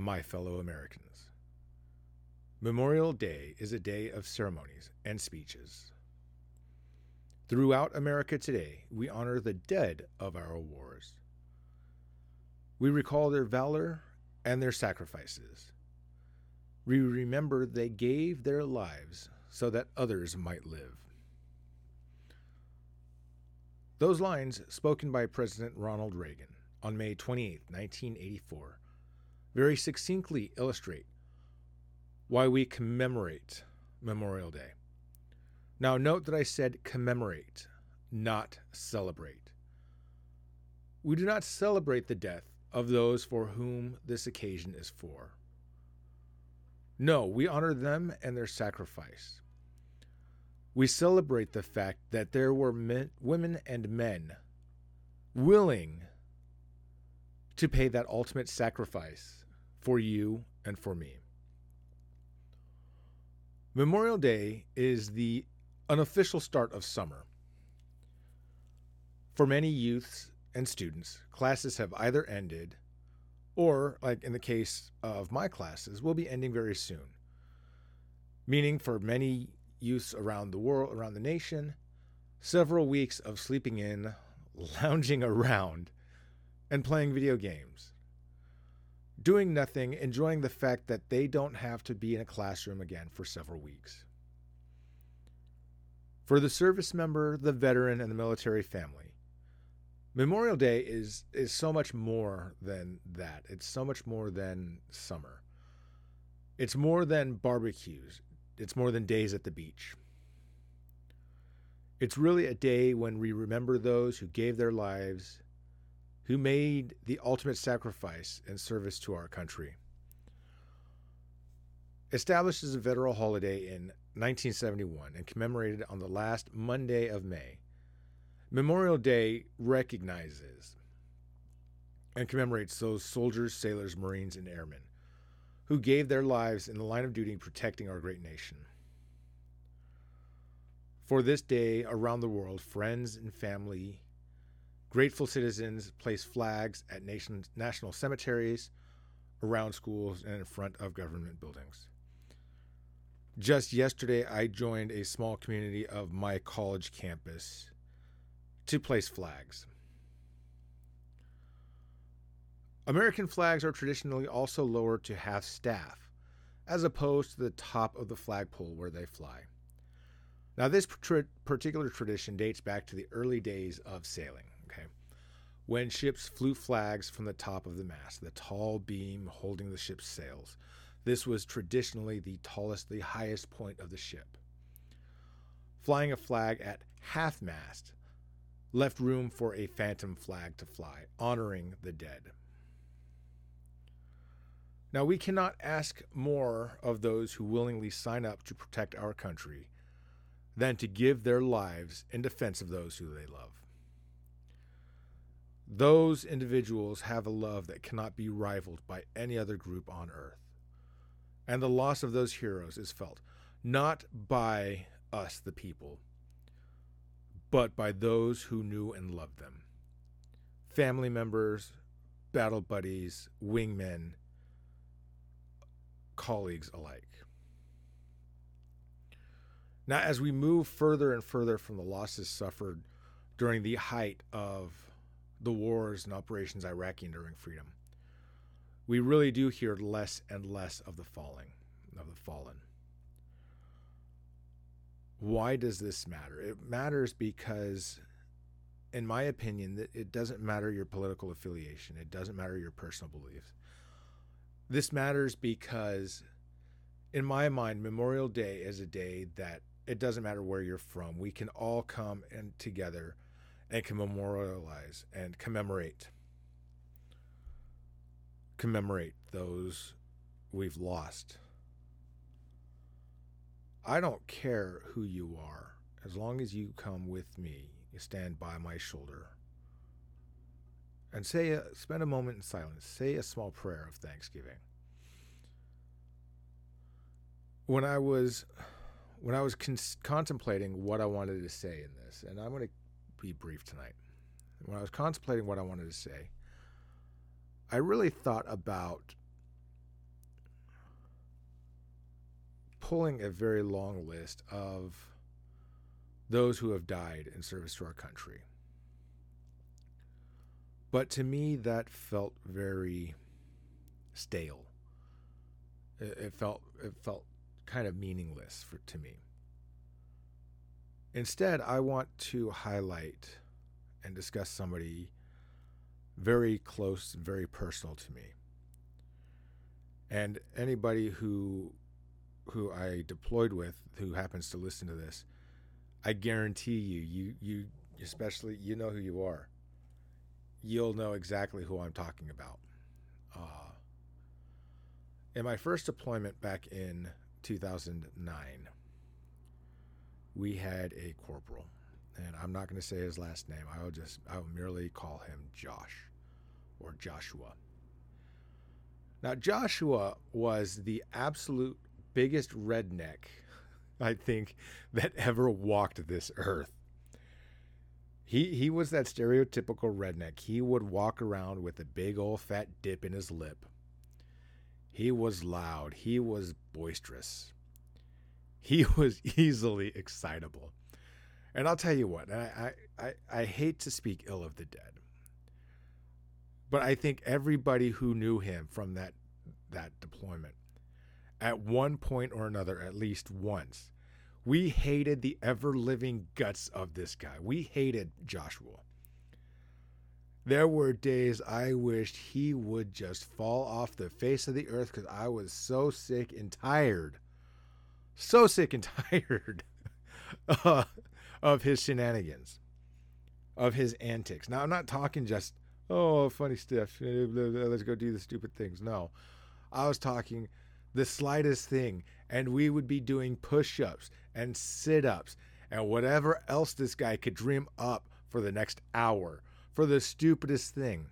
my fellow Americans. Memorial Day is a day of ceremonies and speeches. Throughout America today, we honor the dead of our wars. We recall their valor and their sacrifices. We remember they gave their lives so that others might live. Those lines, spoken by President Ronald Reagan on May 28, 1984, very succinctly illustrate why we commemorate Memorial Day. Now, note that I said commemorate, not celebrate. We do not celebrate the death of those for whom this occasion is for. No, we honor them and their sacrifice. We celebrate the fact that there were men, women and men willing to pay that ultimate sacrifice for you and for me. Memorial Day is the unofficial start of summer. For many youths and students, classes have either ended or, like in the case of my classes, will be ending very soon. Meaning, for many youths around the world, around the nation, several weeks of sleeping in, lounging around, and playing video games. Doing nothing, enjoying the fact that they don't have to be in a classroom again for several weeks. For the service member, the veteran, and the military family, Memorial Day is is so much more than that. It's so much more than summer. It's more than barbecues. It's more than days at the beach. It's really a day when we remember those who gave their lives, who made the ultimate sacrifice in service to our country. Established as a federal holiday in 1971 and commemorated on the last Monday of May, Memorial Day recognizes and commemorates those soldiers, sailors, Marines, and airmen who gave their lives in the line of duty protecting our great nation. For this day around the world, friends and family, grateful citizens place flags at nation, national cemeteries, around schools, and in front of government buildings. Just yesterday, I joined a small community of my college campus to place flags. American flags are traditionally also lowered to half staff, as opposed to the top of the flagpole where they fly. Now, this particular tradition dates back to the early days of sailing? When ships flew flags from the top of the mast, the tall beam holding the ship's sails. This was traditionally the tallest, the highest point of the ship. Flying a flag at half mast left room for a phantom flag to fly, honoring the dead. Now, we cannot ask more of those who willingly sign up to protect our country than to give their lives in defense of those who they love. Those individuals have a love that cannot be rivaled by any other group on earth. And the loss of those heroes is felt not by us, the people, but by those who knew and loved them family members, battle buddies, wingmen, colleagues alike. Now, as we move further and further from the losses suffered during the height of the wars and operations Iraqi enduring freedom, we really do hear less and less of the falling, of the fallen. Why does this matter? It matters because, in my opinion, that it doesn't matter your political affiliation. It doesn't matter your personal beliefs. This matters because, in my mind, Memorial Day is a day that it doesn't matter where you're from. We can all come and together and can memorialize and commemorate commemorate those we've lost. I don't care who you are, as long as you come with me, you stand by my shoulder. And say, a, spend a moment in silence. Say a small prayer of thanksgiving. When I was, when I was con- contemplating what I wanted to say in this, and I'm going to be brief tonight. When I was contemplating what I wanted to say, I really thought about pulling a very long list of those who have died in service to our country. But to me, that felt very stale. It, felt it felt kind of meaningless for to me. Instead, I want to highlight and discuss somebody very close very personal to me. And anybody who who I deployed with who happens to listen to this, I guarantee you, you you especially you know who you are. You'll know exactly who I'm talking about. Uh, in my first deployment back in 2009, we had a corporal, and I'm not going to say his last name. I will just I will merely call him Josh or Joshua. Now, Joshua was the absolute biggest redneck, I think, that ever walked this earth. He, he was that stereotypical redneck. He would walk around with a big old fat dip in his lip. He was loud. He was boisterous. He was easily excitable. And I'll tell you what, I, I, I hate to speak ill of the dead. But I think everybody who knew him from that that deployment at one point or another, at least once, we hated the ever living guts of this guy. We hated Joshua. There were days I wished he would just fall off the face of the earth because I was so sick and tired, so sick and tired uh, of his shenanigans, of his antics. Now, I'm not talking just oh, funny stuff. Let's go do the stupid things. No, I was talking the slightest thing, and we would be doing push ups and sit ups and whatever else this guy could dream up for the next hour for the stupidest thing.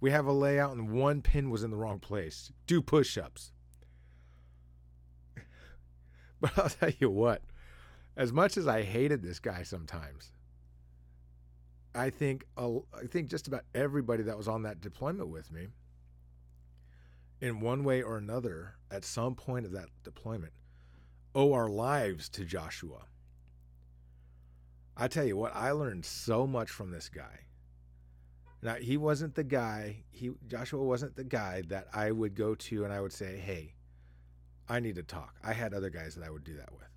We have a layout and one pin was in the wrong place. Do push ups. But I'll tell you what, as much as I hated this guy sometimes, I think I think just about everybody that was on that deployment with me, in one way or another, at some point of that deployment, owe our lives to Joshua. I tell you what, I learned so much from this guy. Now he wasn't the guy. He Joshua wasn't the guy that I would go to and I would say, "Hey, I need to talk." I had other guys that I would do that with.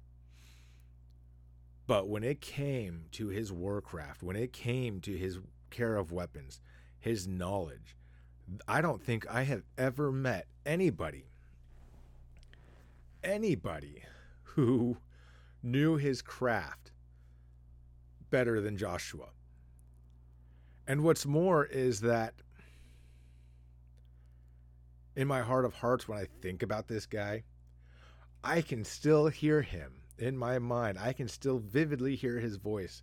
But when it came to his warcraft, when it came to his care of weapons, his knowledge, I don't think I have ever met anybody, anybody who knew his craft better than Joshua. And what's more is that in my heart of hearts, when I think about this guy, I can still hear him in my mind, I can still vividly hear his voice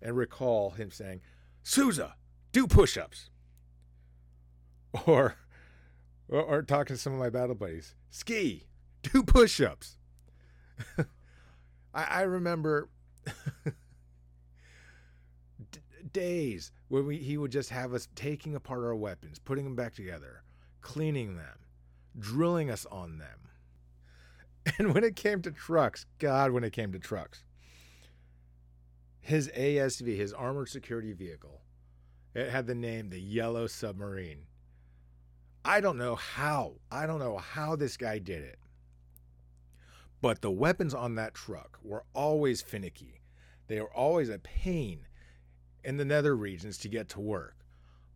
and recall him saying, Souza, do push ups. Or, or, or, talking to some of my battle buddies, Ski, do push ups. I, I, remember days when we, he would just have us taking apart our weapons, putting them back together, cleaning them, drilling us on them And when it came to trucks, God, when it came to trucks, his ASV, his armored security vehicle, it had the name the Yellow Submarine. I don't know how. I don't know how this guy did it. But the weapons on that truck were always finicky. They were always a pain in the nether regions to get to work.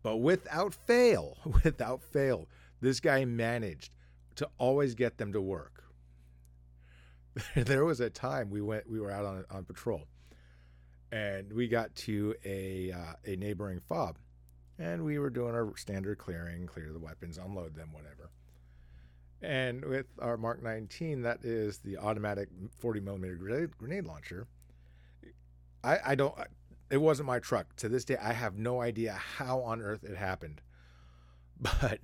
But without fail, without fail, this guy managed to always get them to work. there was a time we went we were out on on patrol and we got to a uh, a neighboring fob and we were doing our standard clearing clear the weapons unload them whatever. And with our mark 19 that is the automatic 40 millimeter grenade, grenade launcher. I i don't it wasn't my truck. To this day i have no idea how on earth it happened. But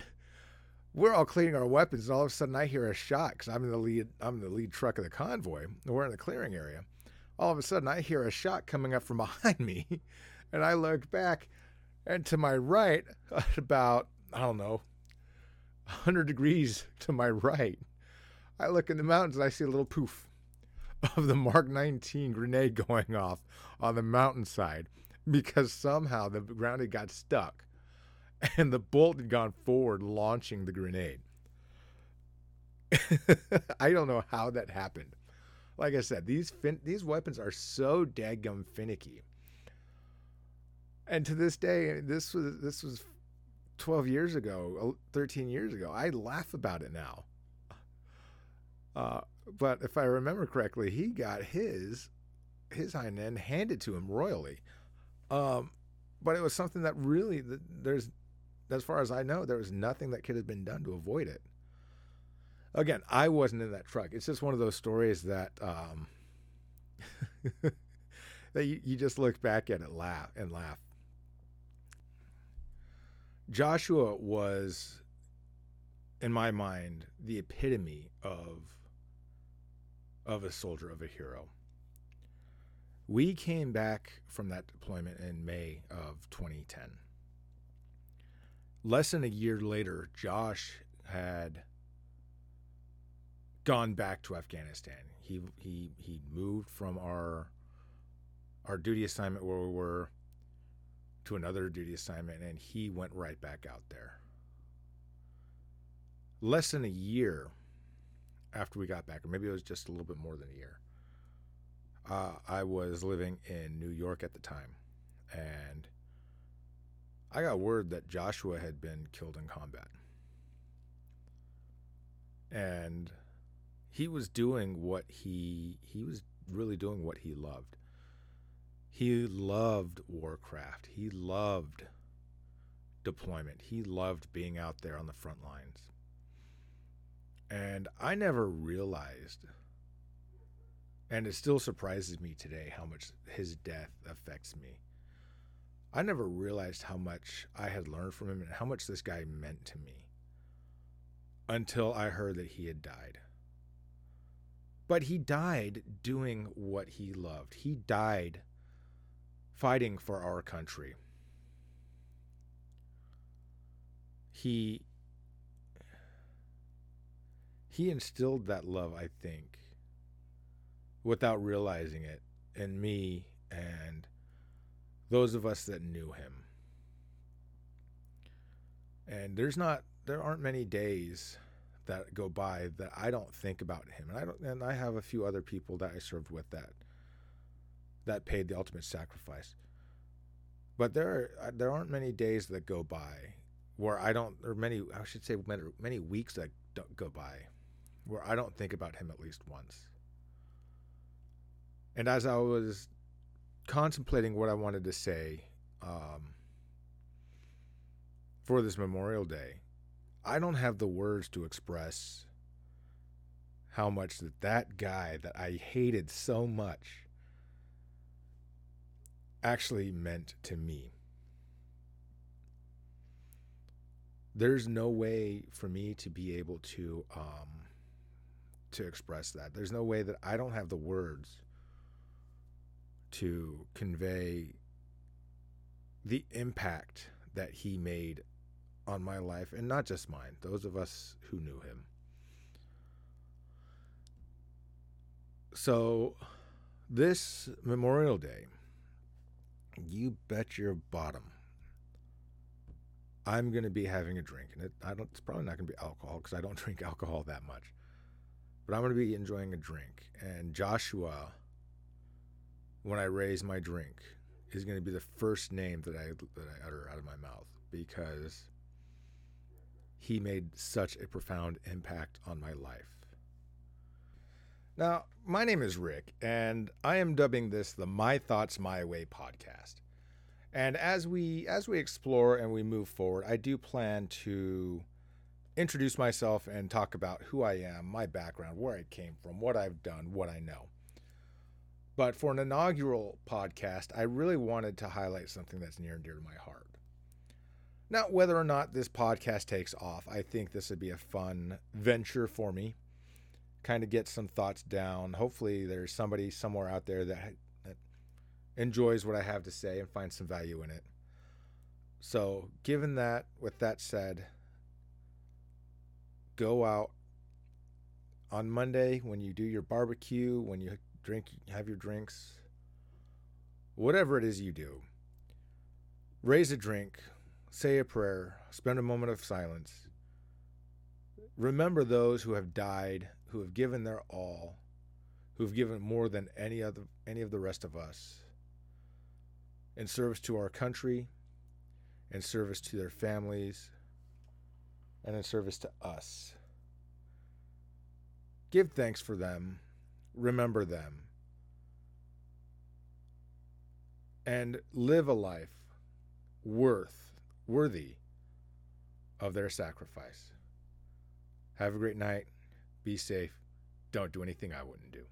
we're all cleaning our weapons, and all of a sudden I hear a shot because I'm in the lead. I'm the lead truck of the convoy. and We're in the clearing area. All of a sudden I hear a shot coming up from behind me, and I look back, and to my right, about I don't know, 100 degrees to my right, I look in the mountains and I see a little poof of the Mark 19 grenade going off on the mountainside because somehow the ground had got stuck and the bolt had gone forward launching the grenade. I don't know how that happened. Like I said, these fin- these weapons are so daggum finicky. And to this day, this was this was 12 years ago, 13 years ago. I laugh about it now. Uh, but if I remember correctly, he got his his hind end handed to him royally. Um, but it was something that really there's, as far as I know, there was nothing that could have been done to avoid it. Again, I wasn't in that truck. It's just one of those stories that um, that you, you just look back at it laugh and laugh. Joshua was, in my mind, the epitome of of a soldier, of a hero. We came back from that deployment in May of 2010. Less than a year later, Josh had gone back to Afghanistan. He he he moved from our our duty assignment where we were to another duty assignment and he went right back out there. Less than a year after we got back, or maybe it was just a little bit more than a year, uh, I was living in New York at the time. And I got word that Joshua had been killed in combat. And he was doing what he he was really doing what he loved. He loved warcraft. He loved deployment. He loved being out there on the front lines. And I never realized, and it still surprises me today how much his death affects me. I never realized how much I had learned from him and how much this guy meant to me until I heard that he had died. But he died doing what he loved. He died fighting for our country. He he instilled that love, I think, without realizing it in me and those of us that knew him. And there's not there aren't many days that go by that I don't think about him. And I don't and I have a few other people that I served with that that paid the ultimate sacrifice. But there are uh, there aren't many days that go by where I don't, or many I should say many, many weeks that don't go by where I don't think about him at least once. And as I was contemplating what I wanted to say um, for this Memorial Day, I don't have the words to express how much that that guy that I hated so much actually meant to me. There's no way for me to be able to um, to express that. There's no way that I don't have the words to convey the impact that he made on my life and not just mine, those of us who knew him. So, this Memorial Day, you bet your bottom. I'm going to be having a drink, and it, I don't. It's probably not going to be alcohol because I don't drink alcohol that much. But I'm going to be enjoying a drink, and Joshua, when I raise my drink, is going to be the first name that I that I utter out of my mouth because he made such a profound impact on my life. Now, my name is Rick, and I am dubbing this the My Thoughts My Way podcast. And as we as we explore and we move forward, I do plan to introduce myself and talk about who I am, my background, where I came from, what I've done, what I know. But for an inaugural podcast, I really wanted to highlight something that's near and dear to my heart. Now, whether or not this podcast takes off, I think this would be a fun venture for me kind of get some thoughts down. Hopefully, there's somebody somewhere out there that, that enjoys what I have to say and finds some value in it. So, given that, with that said, go out, on Monday when you do your barbecue, when you drink, have your drinks, whatever it is you do, raise a drink, say a prayer, spend a moment of silence. Remember those who have died, who have given their all, who've given more than any other any of the rest of us in service to our country, in service to their families, and in service to us. Give thanks for them, remember them, and live a life worth worthy of their sacrifice. Have a great night. Be safe. Don't do anything I wouldn't do.